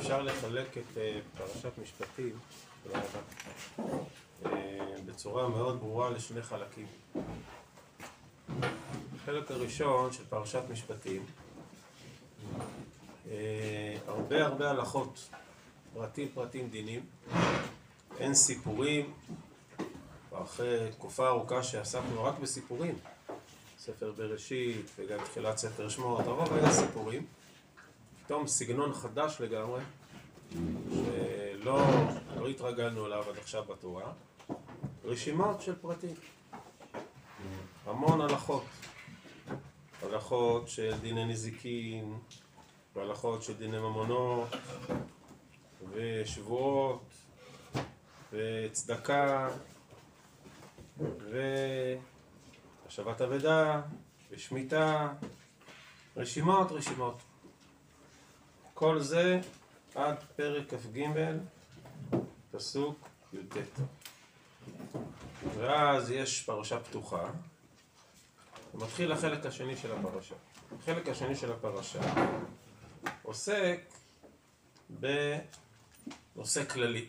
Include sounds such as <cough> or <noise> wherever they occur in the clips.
אפשר לחלק את אה, פרשת משפטים אה, בצורה מאוד ברורה לשני חלקים. החלק הראשון של פרשת משפטים, אה, הרבה הרבה הלכות, פרטים פרטים דינים, אין סיפורים, אחרי תקופה ארוכה שעסקנו רק בסיפורים, ספר בראשית וגם תחילת ספר שמות, הרוב היה סיפורים, פתאום סגנון חדש לגמרי, שלא לא התרגלנו אליו עד עכשיו בתורה, רשימות של פרטים, המון הלכות, הלכות של דיני נזיקין, והלכות של דיני ממונות, ושבועות, וצדקה, והשבת אבדה, ושמיטה, רשימות רשימות. כל זה עד פרק כ"ג, פסוק י"ט. ואז יש פרשה פתוחה, ומתחיל החלק השני של הפרשה. החלק השני של הפרשה עוסק בנושא כללי,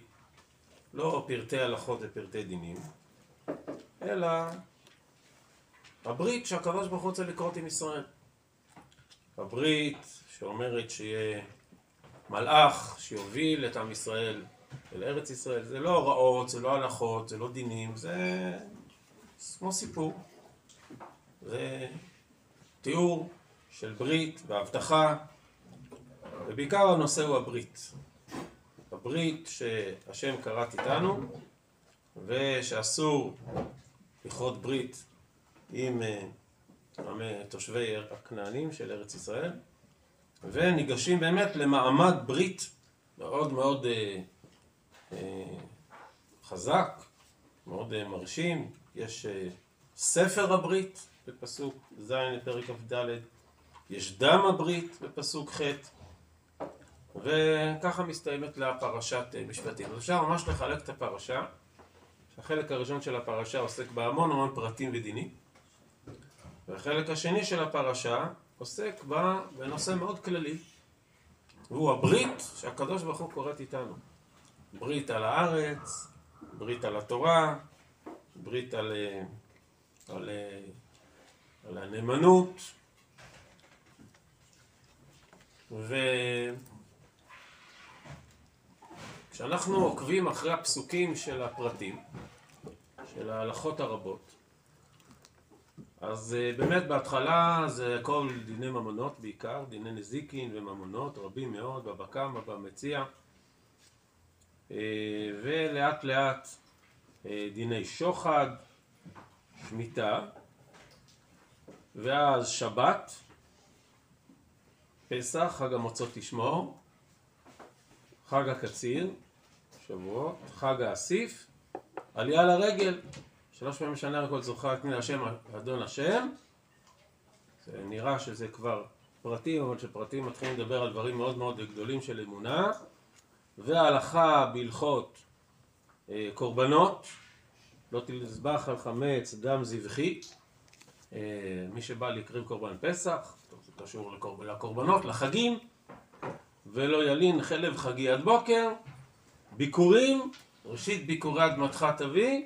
לא פרטי הלכות ופרטי דינים, אלא הברית הוא רוצה לקרות עם ישראל. הברית שאומרת שיהיה מלאך שיוביל את עם ישראל אל ארץ ישראל, זה לא הוראות, זה לא הלכות, זה לא דינים, זה כמו סיפור. זה תיאור של ברית והבטחה, ובעיקר הנושא הוא הברית. הברית שהשם כרת איתנו, ושאסור לכרות ברית עם אה, תושבי הכנענים של ארץ ישראל, וניגשים באמת למעמד ברית מאוד מאוד אה, אה, חזק, מאוד אה, מרשים. יש אה, ספר הברית בפסוק ז' לפרק כ"ד, יש דם הברית בפסוק ח', וככה מסתיימת לה פרשת אה, משפטים. אז אפשר ממש לחלק את הפרשה. החלק הראשון של הפרשה עוסק בהמון המון פרטים ודינים, והחלק השני של הפרשה עוסק בנושא מאוד כללי, והוא הברית שהקדוש ברוך הוא כורת איתנו. ברית על הארץ, ברית על התורה, ברית על, אה, על, אה, על הנאמנות, וכשאנחנו עוקבים אחרי הפסוקים של הפרטים, של ההלכות הרבות, אז אה, באמת בהתחלה זה הכל דיני ממונות בעיקר, דיני נזיקין וממונות, רבים מאוד, בבא קמא, במציע, אה, ולאט לאט אה, דיני שוחד, שמיטה, ואז שבת, פסח, חג המצות תשמור, חג הקציר, שבועות, חג האסיף, עלייה לרגל, שלוש פעמים בשנה הכל את מי השם אדון השם. זה נראה שזה כבר פרטים, אבל שפרטים מתחילים לדבר על דברים מאוד מאוד גדולים של אמונה והלכה בהלכות אה, קורבנות לא תזבח על חמץ דם זבחי. אה, מי שבא להקריב קורבן פסח זה קשור לקורב, לקורבנות, לחגים ולא ילין חלב חגי עד בוקר. ביקורים, ראשית ביקורי אדמתך תביא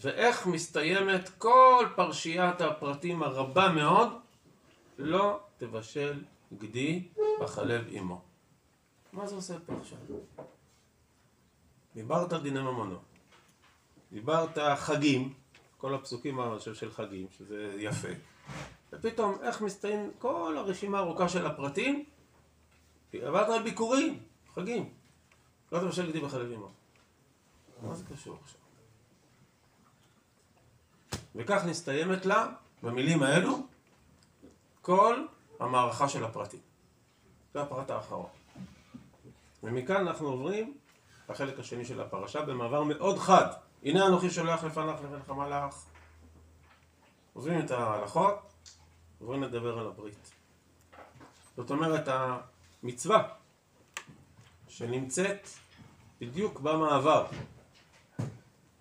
ואיך מסתיימת כל פרשיית הפרטים הרבה מאוד לא תבשל גדי בחלב עמו. מה זה עושה פה עכשיו? דיברת דיני ממונות, דיברת חגים, כל הפסוקים של חגים, שזה יפה, ופתאום איך מסתיים כל הרשימה הארוכה של הפרטים? עברת על ביקורים, חגים, לא תבשל גדי בחלב עמו. מה זה קשור עכשיו? וכך נסתיימת לה, במילים האלו, כל המערכה של הפרטים. זה הפרט האחרון. ומכאן אנחנו עוברים לחלק השני של הפרשה במעבר מאוד חד. הנה אנוכי שולח לפניך לבנך מלאך. עוברים את ההלכות, עוברים לדבר על הברית. זאת אומרת, המצווה שנמצאת בדיוק במעבר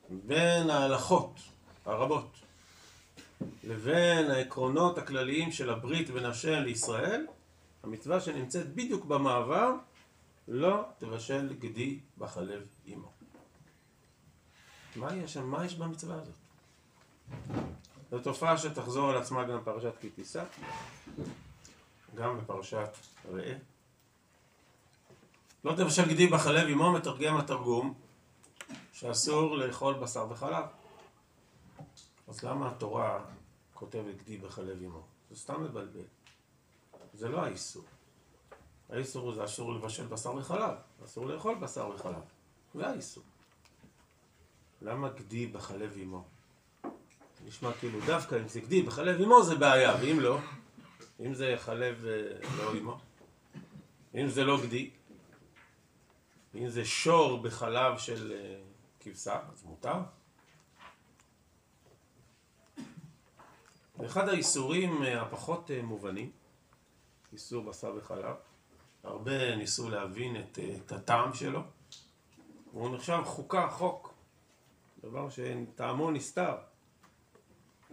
בין ההלכות הרבות לבין העקרונות הכלליים של הברית בין השם לישראל המצווה שנמצאת בדיוק במעבר, לא תבשל גדי בחלב עמו. מה יש שם? מה יש במצווה הזאת? זו תופעה שתחזור על עצמה גם בפרשת כי תישא, גם בפרשת ראה. לא תבשל גדי בחלב עמו, מתרגם התרגום, שאסור לאכול בשר וחלב. אז למה התורה כותבת גדי בחלב עמו? זה סתם מבלבל. זה לא האיסור. האיסור זה אסור לבשל בשר וחלב, אסור לאכול בשר וחלב. זה האיסור. למה גדי בחלב עמו? נשמע כאילו דווקא אם זה גדי בחלב עמו זה בעיה, ואם לא, אם זה חלב אה, לא עמו, אם זה לא גדי, אם זה שור בחלב של אה, כבשה, אז מותר. אחד האיסורים אה, הפחות מובנים, איסור בשר וחלב, הרבה ניסו להבין את, את הטעם שלו, והוא נחשב חוקה, חוק, דבר שטעמו נסתר.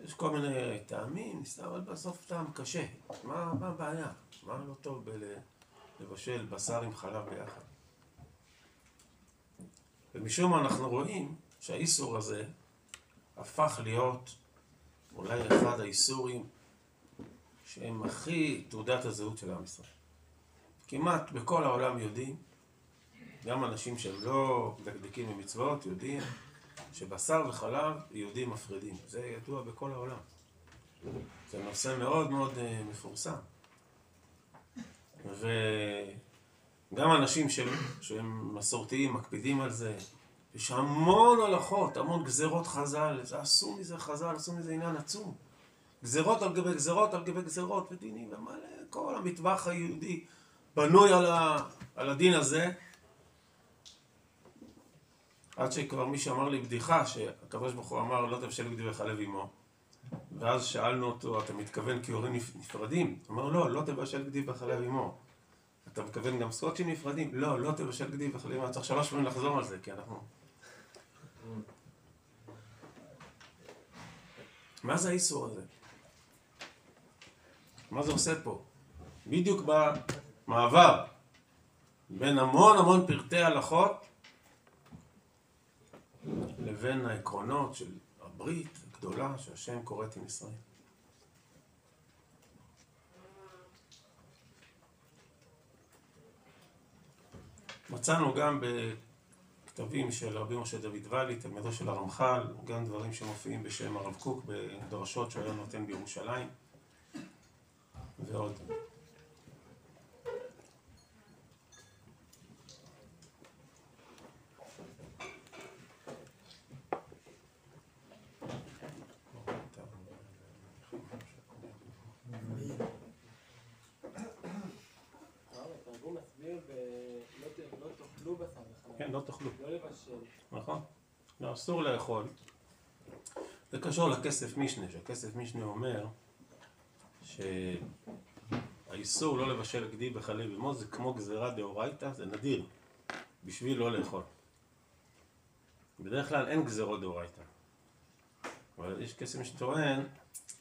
יש כל מיני טעמים, נסתר, אבל בסוף טעם קשה. מה, מה הבעיה? מה לא טוב בלבשל בשר עם חלב ביחד? ומשום מה אנחנו רואים שהאיסור הזה הפך להיות אולי אחד האיסורים שהם הכי תעודת הזהות של עם ישראל. כמעט בכל העולם יודעים, גם אנשים שהם לא מדקדקים במצוות יודעים שבשר וחלב יהודים מפרידים. זה ידוע בכל העולם. זה נושא מאוד מאוד uh, מפורסם. וגם אנשים שהם, שהם מסורתיים מקפידים על זה. יש המון הלכות, המון גזרות חז"ל, עשו מזה חז"ל, עשו מזה עניין עצום. גזרות על גבי גזרות על גבי גזרות ודינים ומלא, כל המטבח היהודי בנוי על, ה, על הדין הזה. עד שכבר מישהו אמר לי בדיחה, הוא אמר לא תבשל גדי וחלב עמו. ואז שאלנו אותו, אתה מתכוון כהורים נפרדים? הוא אמר, לא, לא תבשל גדי וחלב עמו. אתה מתכוון גם סקוטשים נפרדים? לא, לא תבשל גדי וחלב עמו. צריך שלוש פעמים לחזור על זה, כי אנחנו... מה זה האיסור הזה? מה זה עושה פה? בדיוק במעבר בין המון המון פרטי הלכות לבין העקרונות של הברית הגדולה שהשם קוראת עם ישראל. מצאנו גם בכתבים של רבי משה דוד ואלי, תלמידו של הרמח"ל, גם דברים שמופיעים בשם הרב קוק בדרשות שהוא היה נותן בירושלים ועוד. כן, לא תאכלו. לא לבשל. נכון. לא, אסור לאכול. זה קשור לכסף משנה, שהכסף משנה אומר שהאיסור לא לבשל גדי בחלב עמו זה כמו גזירה דאורייתא, זה נדיר, בשביל לא לאכול. בדרך כלל אין גזירות דאורייתא. אבל יש כסף שטוען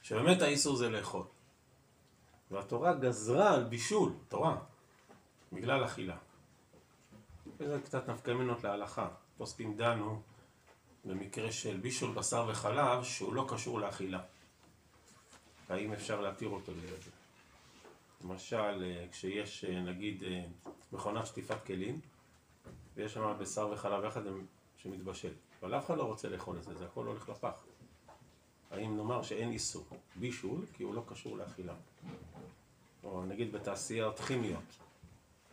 שבאמת האיסור זה לאכול. והתורה גזרה על בישול, תורה, בגלל אכילה. וזה קצת נפקמינות להלכה. פוסקים דנו במקרה של בישול בשר וחלב שהוא לא קשור לאכילה. האם אפשר להתיר אותו בגלל זה? למשל, אה, כשיש אה, נגיד אה, מכונת שטיפת כלים ויש שם בשר וחלב יחד שמתבשל, אבל אף אחד לא רוצה לאכול את זה, זה הכל הולך לפח. האם נאמר שאין איסור בישול כי הוא לא קשור לאכילה? או נגיד בתעשיות כימיות,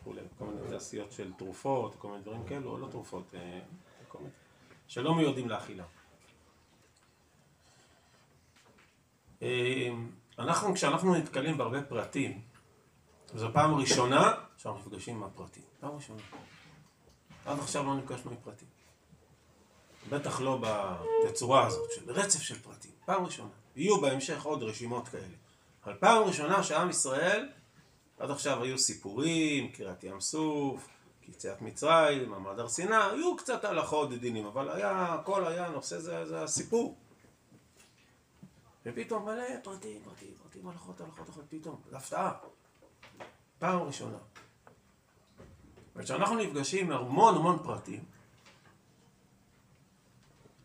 וכולי, כל מיני תעשיות של תרופות, כל מיני דברים כאלו, לא תרופות, אה, כל מיני, שלא מיועדים לאכילה. אה, אנחנו, כשאנחנו נתקלים בהרבה פרטים, זו פעם ראשונה שאנחנו נפגשים עם הפרטים. פעם ראשונה. עד עכשיו לא נפגשנו עם פרטים. בטח לא בצורה הזאת, של רצף של פרטים. פעם ראשונה. יהיו בהמשך עוד רשימות כאלה. אבל פעם ראשונה שעם ישראל עד עכשיו היו סיפורים, קריעת ים סוף, יציאת מצרים, מעמד הר סיני, היו קצת הלכות ודינים, אבל היה, הכל היה, נושא זה, זה הסיפור. ופתאום מלא פרטים, פרטים, פרטים, הלכות, הלכות, הלכות, פתאום, זה הפתעה. פעם ראשונה. וכשאנחנו נפגשים עם המון המון פרטים,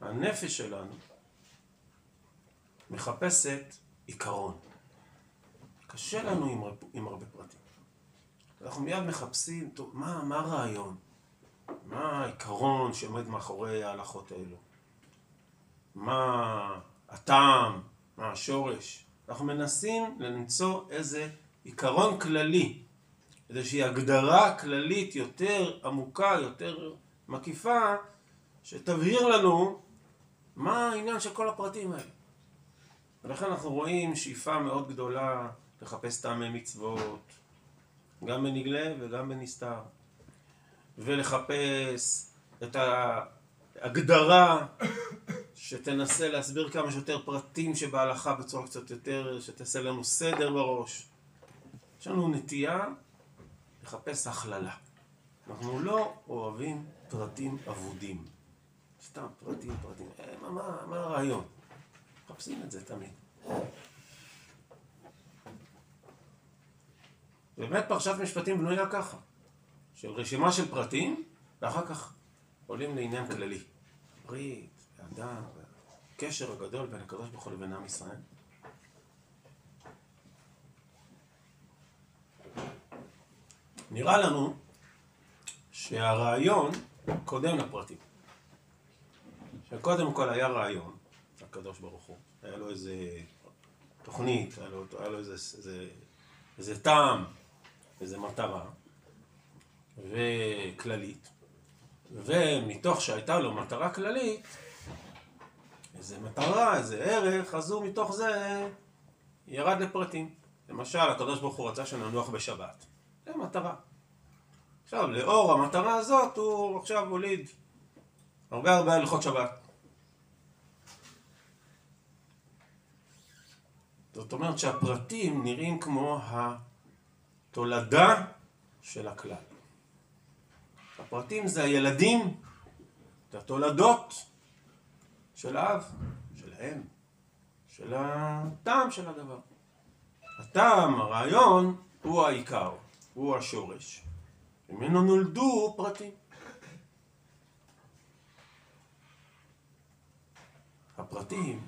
הנפש שלנו מחפשת עיקרון. קשה לנו עם, עם הרבה פרטים. אנחנו מיד מחפשים, טוב, מה, מה הרעיון? מה העיקרון שעומד מאחורי ההלכות האלו? מה הטעם? מה השורש? אנחנו מנסים למצוא איזה עיקרון כללי, איזושהי הגדרה כללית יותר עמוקה, יותר מקיפה, שתבהיר לנו מה העניין של כל הפרטים האלה. ולכן אנחנו רואים שאיפה מאוד גדולה לחפש טעמי מצוות, גם בנגלה וגם בנסתר, ולחפש את ההגדרה שתנסה להסביר כמה שיותר פרטים שבהלכה בצורה קצת יותר, שתעשה לנו סדר בראש. יש לנו נטייה לחפש הכללה. אנחנו לא אוהבים פרטים אבודים. סתם פרטים, פרטים. אה, מה, מה, מה הרעיון? מחפשים את זה תמיד. באמת פרשת משפטים בנויה ככה, של רשימה של פרטים, ואחר כך עולים לעניין כללי. ברית, אדם, הקשר הגדול בין הקדוש ברוך הוא לבין עם ישראל. נראה לנו שהרעיון קודם לפרטים. שקודם כל היה רעיון, הקדוש ברוך הוא, היה לו איזה תוכנית, היה לו, היה לו איזה, איזה, איזה טעם, איזה מטרה, וכללית, ומתוך שהייתה לו מטרה כללית, איזה מטרה, איזה ערך, אז הוא מתוך זה ירד לפרטים. למשל, הקדוש ברוך הוא רצה שננוח בשבת. זה מטרה. עכשיו, לאור המטרה הזאת, הוא עכשיו הוליד הרבה הרבה הלכות שבת. זאת אומרת שהפרטים נראים כמו התולדה של הכלל. הפרטים זה הילדים, זה התולדות של האב, של האם, של הטעם של הדבר. הטעם, הרעיון, הוא העיקר, הוא השורש. ממנו נולדו פרטים. הפרטים,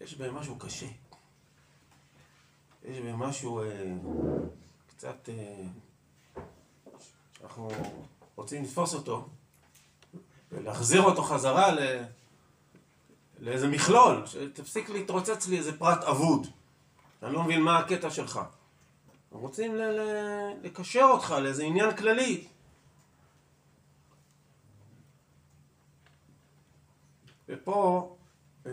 יש בהם משהו קשה. יש משהו אה, קצת... אה, אנחנו רוצים לתפוס אותו ולהחזיר אותו חזרה ל... לאיזה מכלול, שתפסיק להתרוצץ לי איזה פרט אבוד. אני לא מבין מה הקטע שלך. רוצים ל- ל- לקשר אותך לאיזה עניין כללי. ופה אה,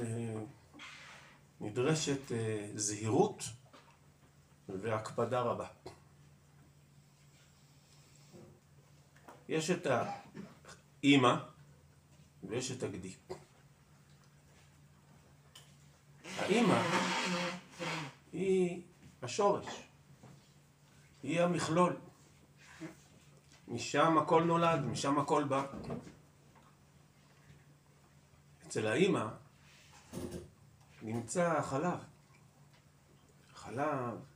נדרשת אה, זהירות והקפדה רבה. יש את האימא ויש את הגדי. האימא היא השורש, היא המכלול. משם הכל נולד, משם הכל בא. אצל האימא נמצא החלב. חלב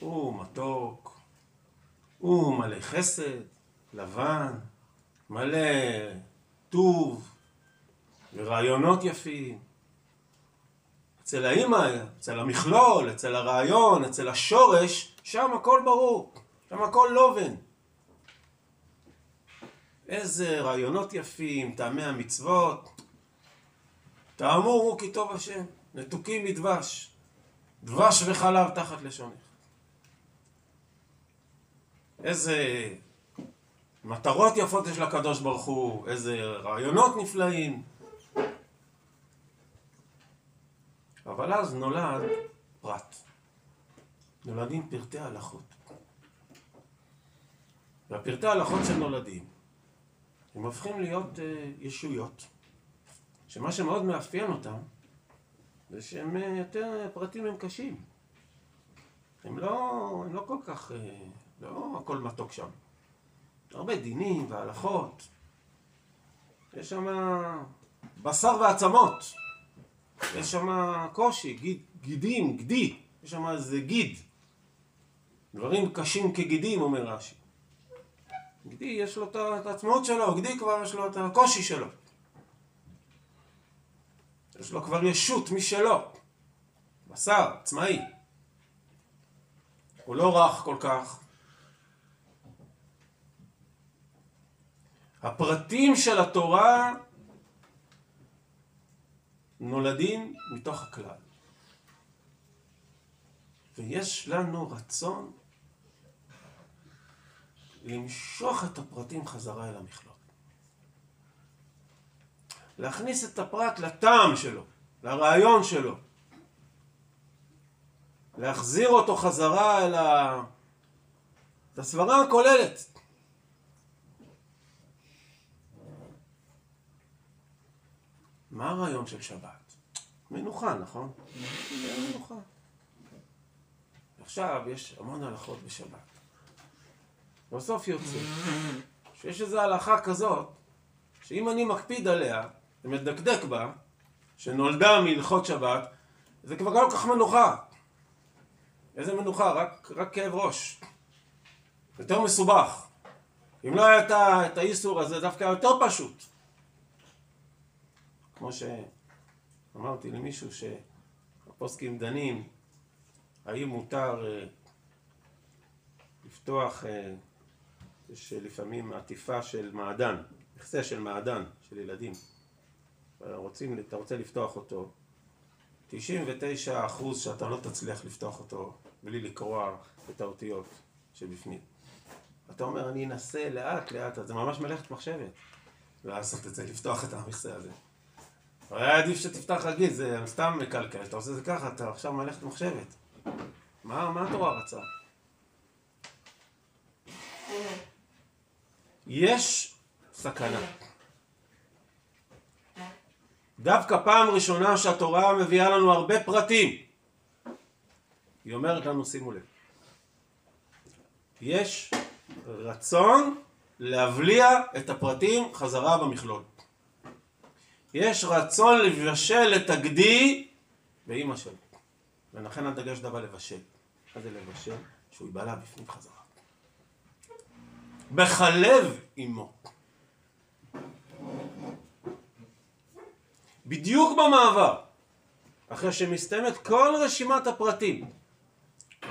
הוא מתוק, הוא מלא חסד, לבן, מלא טוב ורעיונות יפים. אצל האימא, אצל המכלול, אצל הרעיון, אצל השורש, שם הכל ברור, שם הכל לובן. איזה רעיונות יפים, טעמי המצוות. תאמורו כי טוב השם, נתוקים מדבש, דבש וחלב תחת לשונך. איזה מטרות יפות יש לקדוש ברוך הוא, איזה רעיונות נפלאים. אבל אז נולד פרט. נולדים פרטי הלכות. והפרטי ההלכות שנולדים, הם הופכים להיות uh, ישויות, שמה שמאוד מאפיין אותם, זה שהם uh, יותר, פרטים הם קשים. הם לא, הם לא כל כך, uh, לא הכל מתוק שם. הרבה דינים והלכות. יש שם בשר ועצמות. יש שם קושי, גיד, גידים, גדי. יש שם איזה גיד. דברים קשים כגידים, אומר רש"י. גידי יש לו את העצמאות שלו, גידי כבר יש לו את הקושי שלו. יש לו כבר ישות משלו. בשר, עצמאי. הוא לא רך כל כך. הפרטים של התורה נולדים מתוך הכלל. ויש לנו רצון למשוך את הפרטים חזרה אל המכלול. להכניס את הפרט לטעם שלו, לרעיון שלו. להחזיר אותו חזרה אל ה... את הסברה הכוללת. מה הרעיון של שבת? מנוחה, נכון? מנוחה. עכשיו יש המון הלכות בשבת. בסוף יוצא שיש איזו הלכה כזאת, שאם אני מקפיד עליה ומדקדק בה, שנולדה מהלכות שבת, זה כבר לא כל כך מנוחה. איזה מנוחה? רק, רק כאב ראש. יותר מסובך. אם לא היה את האיסור הזה, דווקא יותר פשוט. כמו שאמרתי למישהו שהפוסקים דנים, האם מותר אה, לפתוח, אה, יש לפעמים עטיפה של מעדן, מכסה של מעדן, של ילדים. רוצים, אתה רוצה לפתוח אותו, 99 אחוז שאתה לא תצליח לפתוח אותו בלי לקרוע את האותיות שבפנים. אתה אומר, אני אנסה לאט לאט, זה ממש מלאכת מחשבת לעשות את זה, לפתוח את המכסה הזה. היה עדיף שתפתח רגיל, זה סתם מקלקל, אתה עושה את זה ככה, אתה עכשיו מלאכת מחשבת. מה, מה התורה רצה? יש סכנה. דווקא פעם ראשונה שהתורה מביאה לנו הרבה פרטים. היא אומרת לנו, שימו לב, יש רצון להבליע את הפרטים חזרה במכלול. יש רצון לבשל את הגדי באימא שלו. ולכן הדגש דבר לבשל. מה זה לבשל? שהוא יבלע בפנים חזרה. בחלב עמו. בדיוק במעבר, אחרי שמסתיימת כל רשימת הפרטים,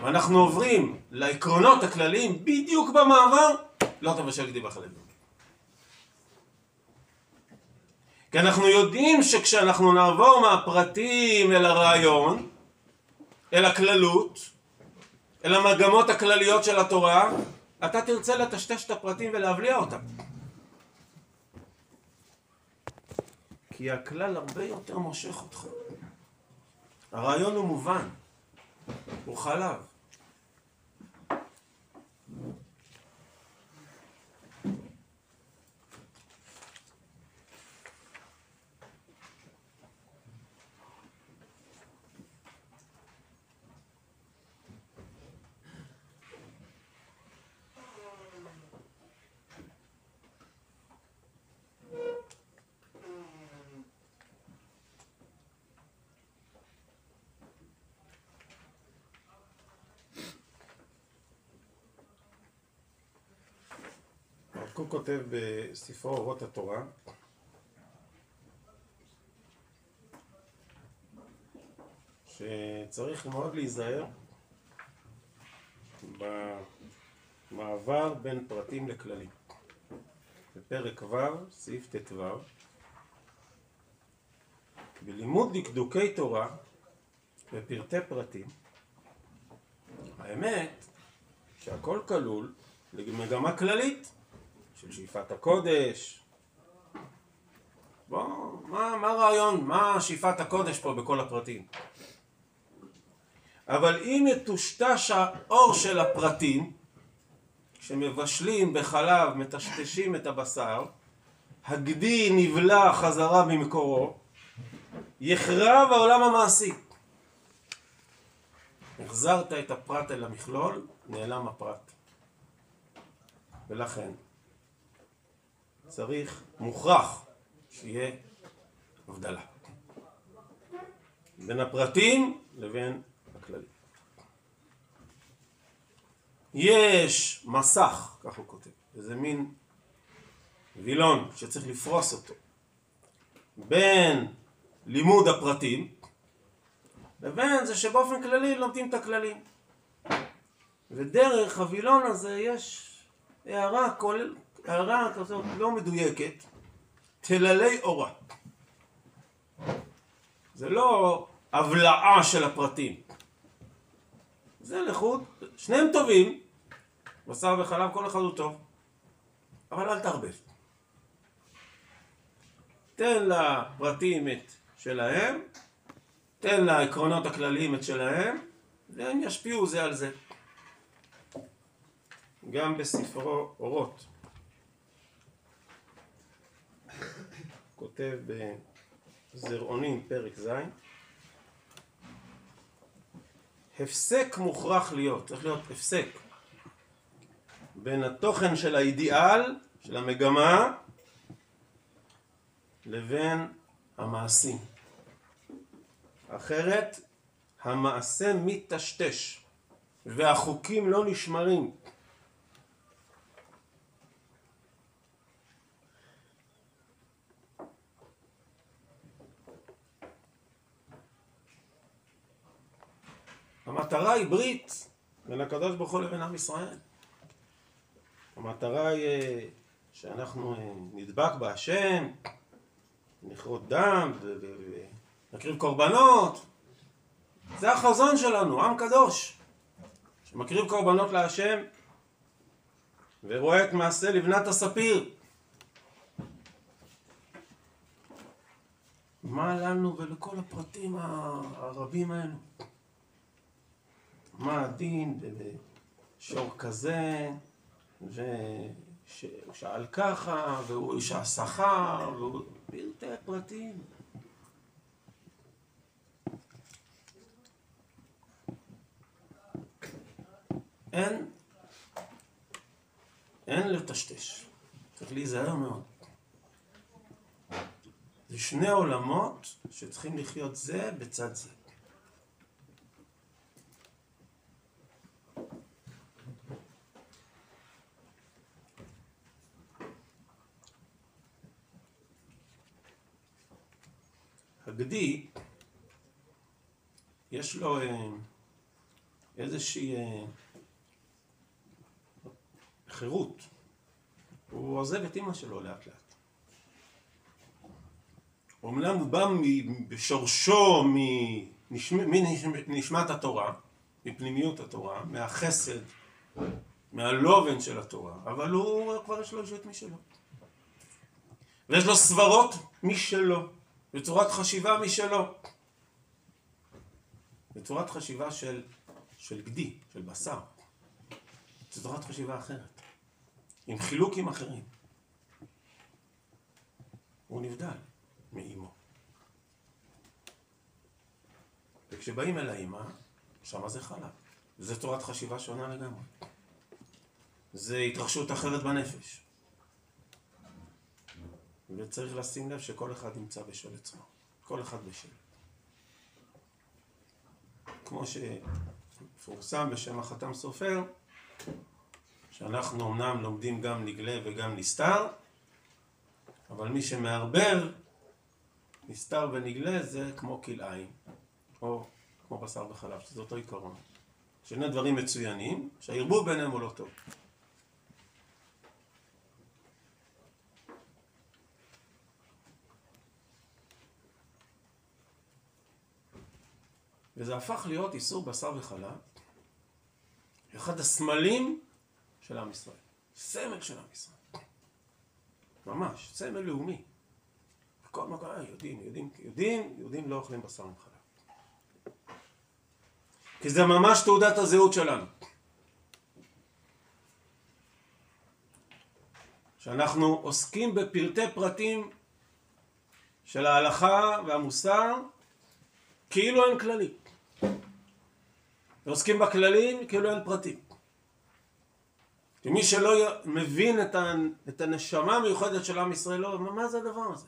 ואנחנו עוברים לעקרונות הכלליים בדיוק במעבר, לא תבשל גדי בחלב. כי אנחנו יודעים שכשאנחנו נעבור מהפרטים אל הרעיון, אל הכללות, אל המגמות הכלליות של התורה, אתה תרצה לטשטש את הפרטים ולהבליע אותם. כי הכלל הרבה יותר מושך אותך. הרעיון הוא מובן, הוא חלב. קוק כותב בספרו אורות התורה שצריך מאוד להיזהר במעבר בין פרטים לכללים. בפרק ו', סעיף ט"ו, בלימוד דקדוקי תורה ופרטי פרטים, האמת שהכל כלול למגמה כללית. של שאיפת הקודש. בוא, מה, מה הרעיון? מה שאיפת הקודש פה בכל הפרטים? אבל אם יטושטש האור של הפרטים, כשמבשלים בחלב, מטשטשים את הבשר, הגדי נבלע חזרה במקורו, יחרב העולם המעשי. החזרת את הפרט אל המכלול, נעלם הפרט. ולכן, צריך, מוכרח, שיהיה הבדלה. בין הפרטים לבין הכללים. יש מסך, כך הוא כותב, איזה מין וילון שצריך לפרוס אותו בין לימוד הפרטים לבין זה שבאופן כללי לומדים את הכללים. ודרך הווילון הזה יש הערה, כולל, הערה כזאת לא מדויקת, תללי אורה. זה לא הבלעה של הפרטים. זה לחוד, שניהם טובים, בשר וחלב כל אחד הוא טוב, אבל אל תערבב. תן לפרטים את שלהם, תן לעקרונות הכלליים את שלהם, והם ישפיעו זה על זה. גם בספרו אורות. כותב בזרעונים פרק ז' הפסק מוכרח להיות, צריך להיות הפסק בין התוכן של האידיאל, של המגמה, לבין המעשים. אחרת המעשה מטשטש והחוקים לא נשמרים. המטרה היא ברית בין הקדוש ברוך הוא לבין עם ישראל. המטרה היא אה, שאנחנו אה, נדבק בהשם, נכרות דם ונקריב קורבנות. זה החזון שלנו, עם קדוש, שמקריב קורבנות להשם ורואה את מעשה לבנת הספיר. מה לנו ולכל הפרטים הרבים האלו? מה הדין בשור כזה, ושהוא שאל ככה, והוא איש השכר, והוא פרטי פרטים. אין, אין לטשטש, צריך להיזהר מאוד. זה שני עולמות שצריכים לחיות זה בצד זה. הגדי, לו אה, איזושהי אה, חירות. הוא עוזב את אימא שלו לאט לאט. אומנם הוא בא בשורשו מנשמת התורה, מפנימיות התורה, מהחסד, מהלובן של התורה, אבל הוא כבר יש לו אישות משלו. ויש לו סברות משלו. בצורת חשיבה משלו. בצורת חשיבה של, של גדי, של בשר. זו צורת חשיבה אחרת. עם חילוקים אחרים. הוא נבדל מאימו. וכשבאים אל האימא, שמה זה חלב. זו צורת חשיבה שונה לגמרי. זה התרחשות אחרת בנפש. וצריך לשים לב שכל אחד נמצא בשל עצמו. כל אחד בשל. כמו שמפורסם בשם החתם סופר, שאנחנו אמנם לומדים גם נגלה וגם נסתר, אבל מי שמערבב נסתר ונגלה זה כמו כלאיים, או כמו בשר וחלב, שזה אותו עיקרון. שני דברים מצוינים, שהערבוב ביניהם הוא לא טוב. וזה הפך להיות איסור בשר וחלב, אחד הסמלים של עם ישראל, סמל של עם ישראל, ממש, סמל לאומי. בכל מקום, אה, יודעים, יודעים, יודעים, יהודים לא אוכלים בשר וחלב. כי זה ממש תעודת הזהות שלנו. שאנחנו עוסקים בפרטי פרטים של ההלכה והמוסר כאילו אין כללים. ועוסקים בכללים כאילו אין פרטים. ומי שלא מבין את, את הנשמה המיוחדת של עם ישראל, לא, מה זה הדבר הזה?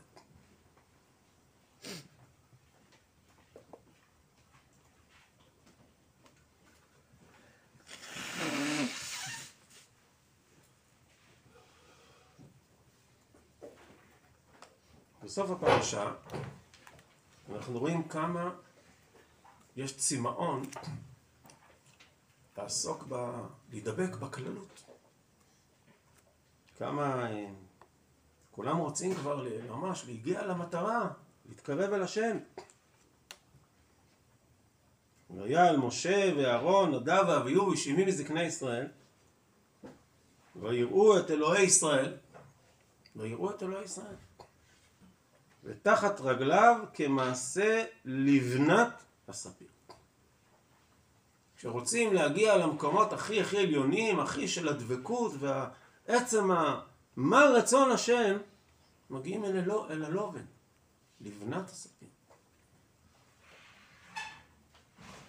בסוף הפרשה אנחנו רואים כמה יש צמאון לעסוק ב... להידבק בכללות. כמה אה, כולם רוצים כבר ממש להגיע למטרה, להתקרב אל השם. והיה אל משה ואהרון, נדב ואביהו ושבעים מזקני ישראל, ויראו את אלוהי ישראל, ויראו את אלוהי ישראל. ותחת רגליו כמעשה לבנת הספיר. כשרוצים להגיע למקומות הכי הכי עליונים, הכי של הדבקות ועצם ה... מה רצון השם, מגיעים אל, אלו, אל הלובן, לבנת הספיר.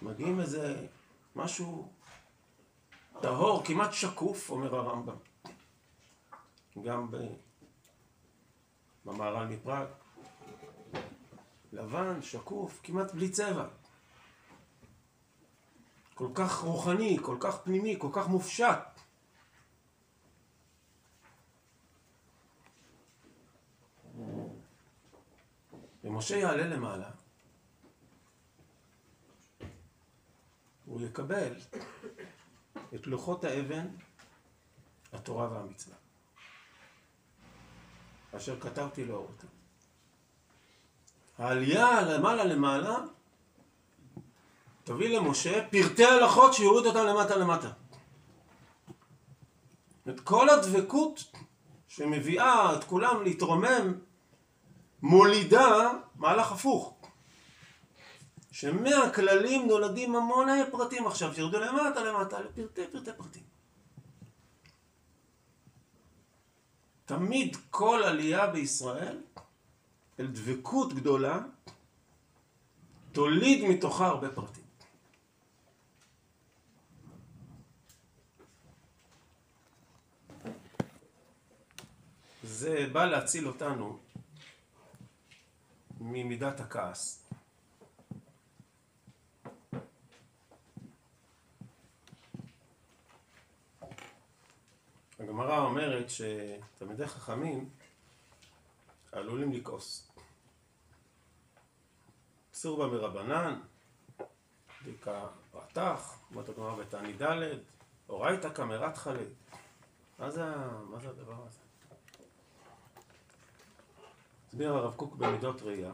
מגיעים איזה משהו טהור, כמעט שקוף, אומר הרמב"ם. גם במהר"ל מפראג. לבן, שקוף, כמעט בלי צבע. כל כך רוחני, כל כך פנימי, כל כך מופשט. ומשה יעלה למעלה, הוא יקבל את לוחות האבן, התורה והמצווה, אשר כתבתי לאור אותם. העלייה למעלה למעלה תביא למשה פרטי הלכות שיוריד אותם למטה למטה. את כל הדבקות שמביאה את כולם להתרומם מולידה מהלך הפוך. שמהכללים נולדים המון פרטים עכשיו, שירדו למטה למטה לפרטי פרטי פרטים. תמיד כל עלייה בישראל אל דבקות גדולה תוליד מתוכה הרבה פרטים. זה בא להציל אותנו ממידת הכעס. הגמרא אומרת שתלמידי חכמים עלולים לכעוס. אסור בה מרבנן, דיקה רתח, אומרת הגמרא בתענית ד', אורייתא קמרת חלי. מה זה, מה זה הדבר הזה? הסביר הרב קוק במידות ראייה,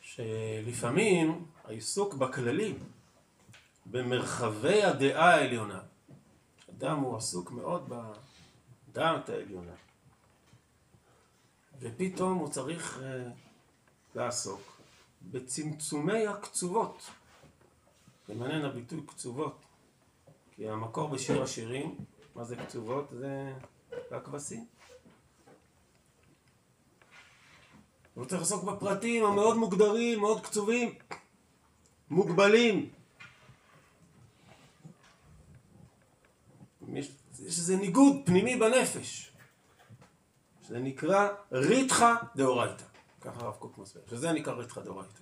שלפעמים העיסוק בכללים, במרחבי הדעה העליונה, אדם הוא עסוק מאוד בדעת העליונה, ופתאום הוא צריך uh, לעסוק בצמצומי הקצובות. זה מעניין הביטוי קצובות, כי המקור בשיר השירים, מה זה קצובות? זה הכבשים. הוא צריך לעסוק בפרטים המאוד מוגדרים, מאוד קצובים, מוגבלים. יש, יש איזה ניגוד פנימי בנפש, שזה נקרא ריתחא דאורייתא, ככה הרב קוק מסביר, שזה נקרא ריתחא דאורייתא.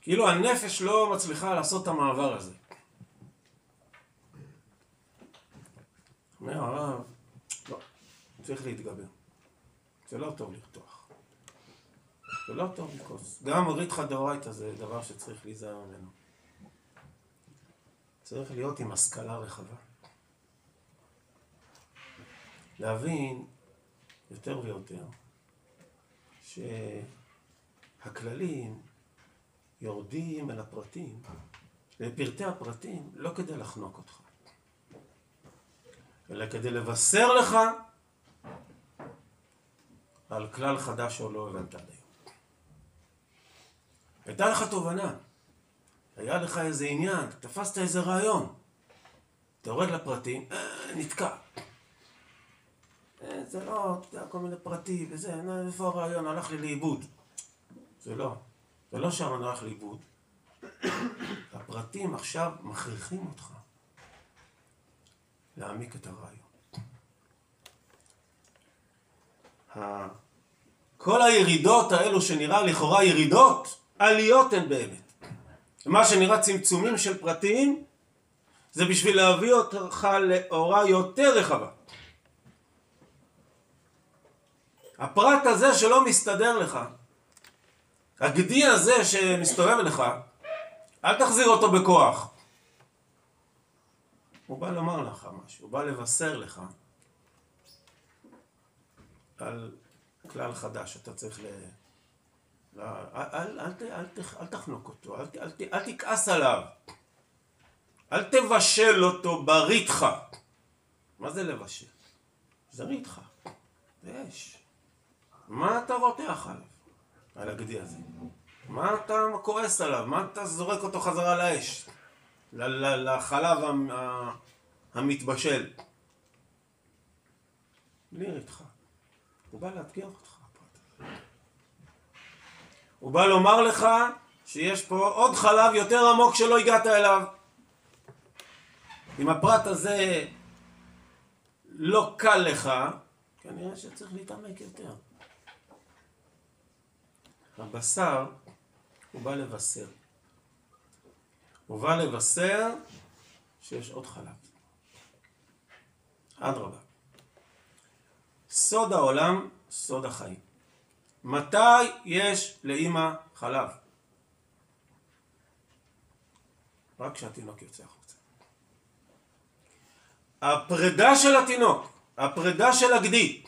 כאילו הנפש לא מצליחה לעשות את המעבר הזה. אומר הרב, לא, צריך להתגבר. זה לא טוב לרתוח. זה לא טוב לכעוס. גם ריתחא דאורייתא זה דבר שצריך להיזהר ממנו. צריך להיות עם השכלה רחבה. להבין יותר ויותר שהכללים יורדים אל הפרטים, לפרטי הפרטים, לא כדי לחנוק אותך, אלא כדי לבשר לך על כלל חדש שעוד לא הבנת עד היום. הייתה לך תובנה, היה לך איזה עניין, תפסת איזה רעיון, אתה יורד לפרטים, אה, נתקע. אה, זה לא, אתה יודע, כל מיני פרטים וזה, איפה הרעיון, הלך לי לאיבוד. זה לא, זה לא שם הלך לאיבוד. <coughs> הפרטים עכשיו מכריחים אותך להעמיק את הרעיון. כל הירידות האלו שנראה לכאורה ירידות, עליות הן באמת. מה שנראה צמצומים של פרטים, זה בשביל להביא אותך לאורה יותר רחבה. הפרט הזה שלא מסתדר לך, הגדי הזה שמסתובב לך, אל תחזיר אותו בכוח. הוא בא לומר לך משהו, הוא בא לבשר לך על כלל חדש, אתה צריך ל... לא, אל, אל, אל, אל, אל תחנוק אותו, אל תכעס עליו, אל תבשל אותו בריתך. מה זה לבשל? זה ריתך, זה אש. מה אתה רותח עליו, על הגדי הזה? מה אתה כועס עליו? מה אתה זורק אותו חזרה לאש? לחלב המתבשל. בלי ריתך. הוא בא לאתגר אותך. הוא בא לומר לך שיש פה עוד חלב יותר עמוק שלא הגעת אליו. אם הפרט הזה לא קל לך, כנראה שצריך להתעמק יותר. הבשר, הוא בא לבשר. הוא בא לבשר שיש עוד חלב. אדרבה. סוד העולם, סוד החיים. מתי יש לאימא חלב? רק כשהתינוק יוצא החוצה. הפרידה של התינוק, הפרידה של הגדי,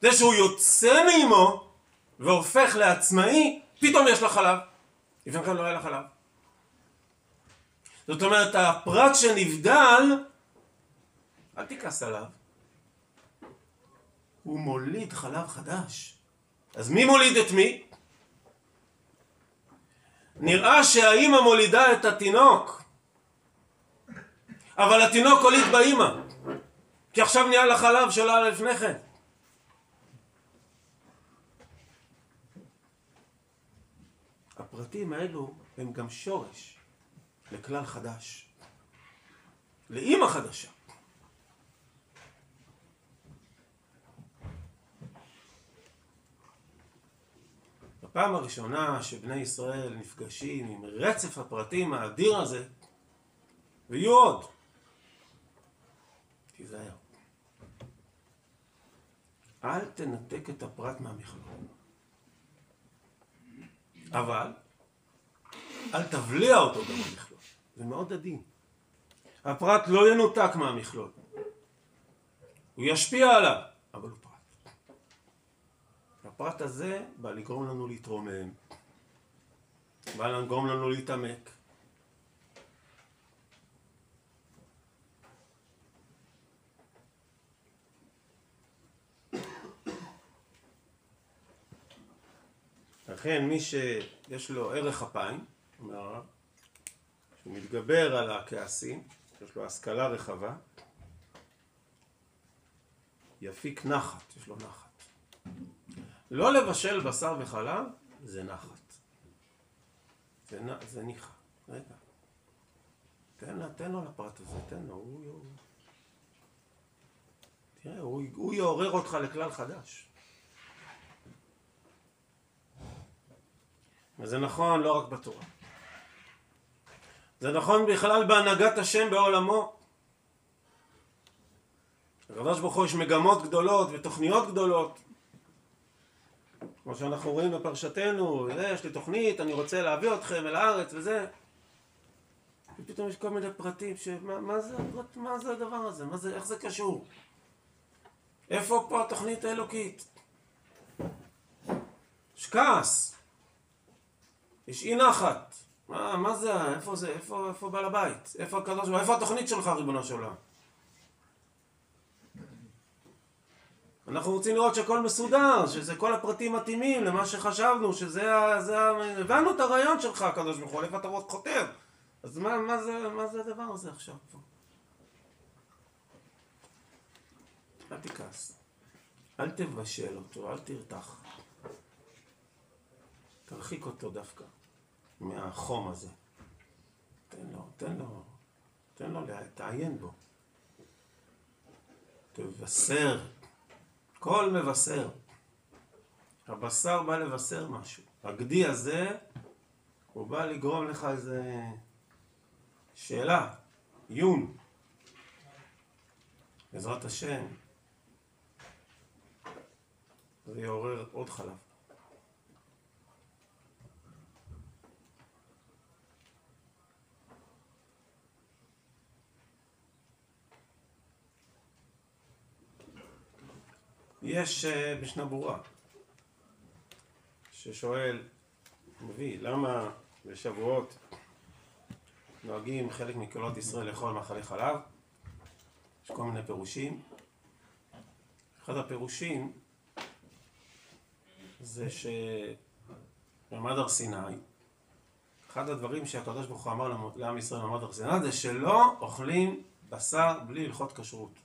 זה שהוא יוצא מאימו והופך לעצמאי, פתאום יש לה חלב. לפני כן לא היה לה חלב. זאת אומרת, הפרט שנבדל, אל תכעס עליו. הוא מוליד חלב חדש. אז מי מוליד את מי? נראה שהאימא מולידה את התינוק, אבל התינוק הוליד באימא, כי עכשיו נהיה לה חלב שלה לפני כן. הפרטים האלו הם גם שורש לכלל חדש, לאימא חדשה. הפעם הראשונה שבני ישראל נפגשים עם רצף הפרטים האדיר הזה, ויהיו עוד, תיזהר. אל תנתק את הפרט מהמכלול. אבל, אל תבליע אותו במכלול. זה מאוד עדין. הפרט לא ינותק מהמכלול. הוא ישפיע עליו, אבל הוא הפרט הזה בא לגרום לנו להתרומם, בא לגרום לנו להתעמק. לכן מי שיש לו ערך אפיים, אומר הרב, שהוא מתגבר על הכעסים, יש לו השכלה רחבה, יפיק נחת, יש לו נחת. לא לבשל בשר וחלב זה נחת. זה, זה ניחא. רגע. תן, תן לו לפרט הזה, תן לו. הוא. תראה, הוא, הוא יעורר אותך לכלל חדש. וזה נכון לא רק בתורה. זה נכון בכלל בהנהגת השם בעולמו. לקדוש יש מגמות גדולות ותוכניות גדולות. כמו שאנחנו רואים בפרשתנו, יש לי תוכנית, אני רוצה להביא אתכם אל הארץ וזה. ופתאום יש כל מיני פרטים, שמה מה זה, מה זה הדבר הזה? מה זה, איך זה קשור? איפה פה התוכנית האלוקית? יש כעס. יש אי נחת. מה, מה זה, איפה זה, איפה, איפה בעל הבית? איפה הקדוש איפה התוכנית שלך, ריבונו של עולם? אנחנו רוצים לראות שהכל מסודר, שזה כל הפרטים מתאימים למה שחשבנו, שזה ה... זה. הבנו את הרעיון שלך, הקדוש ברוך הוא, איפה אתה חותר? אז מה, מה, זה, מה זה הדבר הזה עכשיו פה? אל תכעס, אל תבשל אותו, אל תרתח. תרחיק אותו דווקא מהחום הזה. תן לו, תן לו, תן לו, תעיין בו. תבשר כל מבשר. הבשר בא לבשר משהו. הגדי הזה, הוא בא לגרום לך איזה שאלה, עיון. בעזרת השם. זה יעורר עוד חלב. יש uh, משנה ברורה ששואל, מביא, למה בשבועות נוהגים חלק מקהילות ישראל לאכול מאכלי חלב? יש כל מיני פירושים. אחד הפירושים זה שמעמד הר סיני, אחד הדברים שהקדוש ברוך הוא אמר לעם ישראל במעמד הר סיני זה שלא אוכלים בשר בלי הלכות כשרות.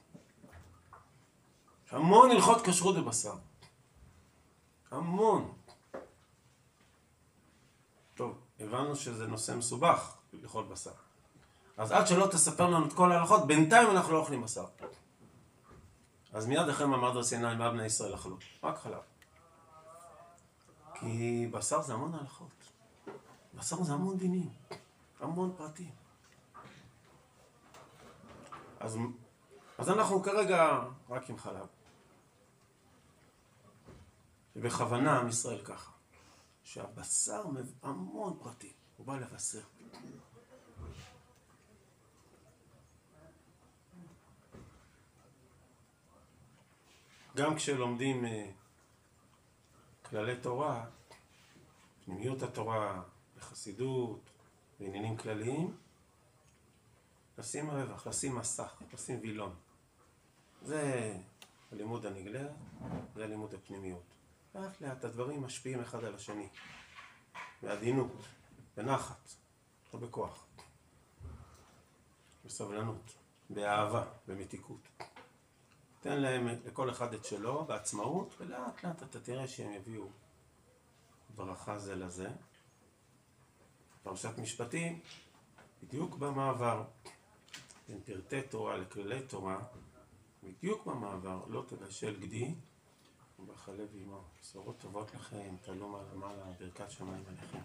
המון הלכות כשרות בבשר. המון. טוב, הבנו שזה נושא מסובך, לאכול בשר. אז עד שלא תספר לנו את כל ההלכות, בינתיים אנחנו לא אוכלים בשר. אז מיד אחרי מעמד הר סיני, מה בני ישראל אכלו? רק חלב. כי בשר זה המון הלכות. בשר זה המון דינים, המון פרטים. אז, אז אנחנו כרגע רק עם חלב. ובכוונה עם ישראל ככה, שהבשר המון פרטים, הוא בא לבשר. גם כשלומדים אה, כללי תורה, פנימיות התורה, בחסידות, בעניינים כלליים, לשים רווח, לשים מסך, לשים וילון. זה הלימוד הנגלה, זה הלימוד הפנימיות. לאט לאט הדברים משפיעים אחד על השני, בעדינות, בנחת, לא בכוח, בסבלנות, באהבה, במתיקות. תן להם, לכל אחד את שלו, בעצמאות, ולאט לאט אתה תראה שהם יביאו ברכה זה לזה. פרשת משפטים, בדיוק במעבר בין פרטי תורה לכללי תורה, בדיוק במעבר, לא תבשל גדי ובחלב עמו. בשורות טובות לכם, תעלו מעלה ברכת שמיים עליכם.